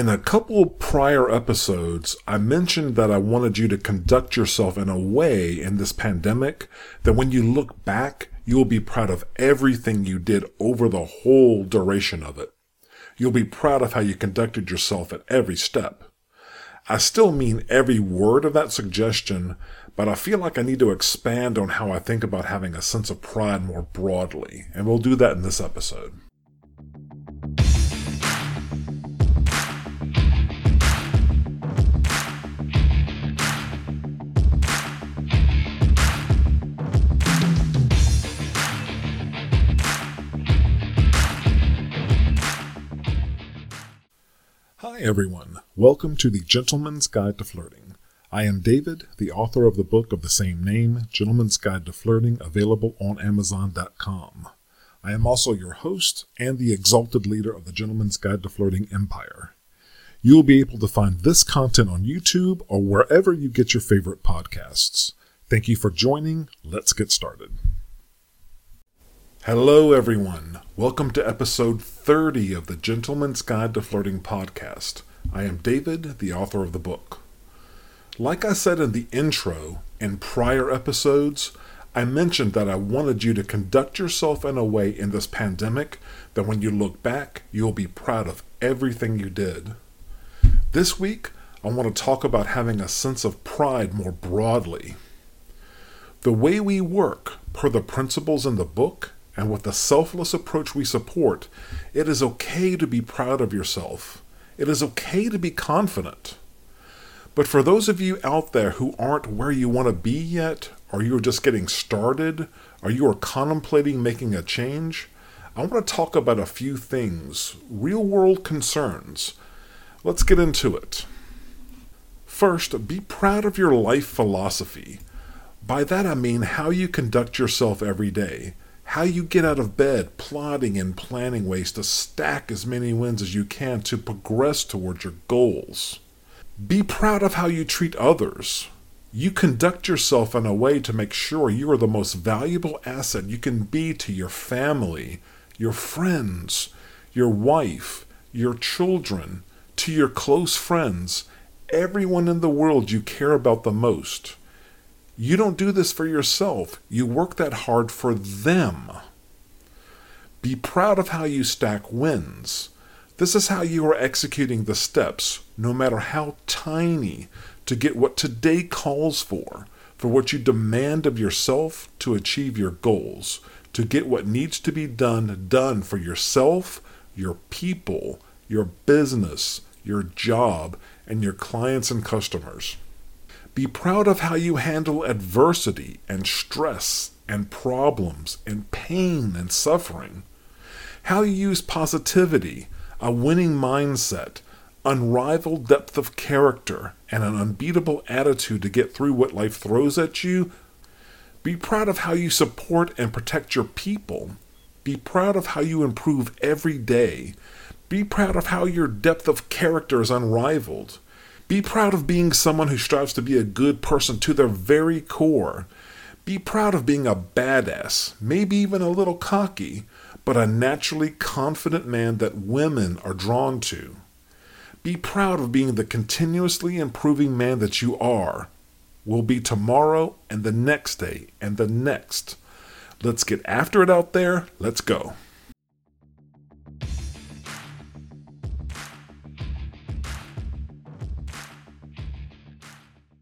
In a couple prior episodes, I mentioned that I wanted you to conduct yourself in a way in this pandemic that when you look back, you will be proud of everything you did over the whole duration of it. You'll be proud of how you conducted yourself at every step. I still mean every word of that suggestion, but I feel like I need to expand on how I think about having a sense of pride more broadly, and we'll do that in this episode. Hi, everyone. Welcome to the Gentlemen's Guide to Flirting. I am David, the author of the book of the same name, Gentlemen's Guide to Flirting, available on Amazon.com. I am also your host and the exalted leader of the Gentlemen's Guide to Flirting empire. You will be able to find this content on YouTube or wherever you get your favorite podcasts. Thank you for joining. Let's get started. Hello, everyone. Welcome to episode 30 of the Gentlemen's Guide to Flirting podcast. I am David, the author of the book. Like I said in the intro and prior episodes, I mentioned that I wanted you to conduct yourself in a way in this pandemic that when you look back, you'll be proud of everything you did. This week, I want to talk about having a sense of pride more broadly. The way we work, per the principles in the book, and with the selfless approach we support, it is okay to be proud of yourself. It is okay to be confident. But for those of you out there who aren't where you want to be yet, or you're just getting started, or you are contemplating making a change, I want to talk about a few things, real world concerns. Let's get into it. First, be proud of your life philosophy. By that I mean how you conduct yourself every day how you get out of bed, plotting and planning ways to stack as many wins as you can to progress towards your goals. Be proud of how you treat others. You conduct yourself in a way to make sure you are the most valuable asset you can be to your family, your friends, your wife, your children, to your close friends, everyone in the world you care about the most. You don't do this for yourself. You work that hard for them. Be proud of how you stack wins. This is how you are executing the steps, no matter how tiny, to get what today calls for, for what you demand of yourself to achieve your goals, to get what needs to be done done for yourself, your people, your business, your job, and your clients and customers. Be proud of how you handle adversity and stress and problems and pain and suffering. How you use positivity, a winning mindset, unrivaled depth of character, and an unbeatable attitude to get through what life throws at you. Be proud of how you support and protect your people. Be proud of how you improve every day. Be proud of how your depth of character is unrivaled. Be proud of being someone who strives to be a good person to their very core. Be proud of being a badass, maybe even a little cocky, but a naturally confident man that women are drawn to. Be proud of being the continuously improving man that you are, will be tomorrow and the next day and the next. Let's get after it out there. Let's go.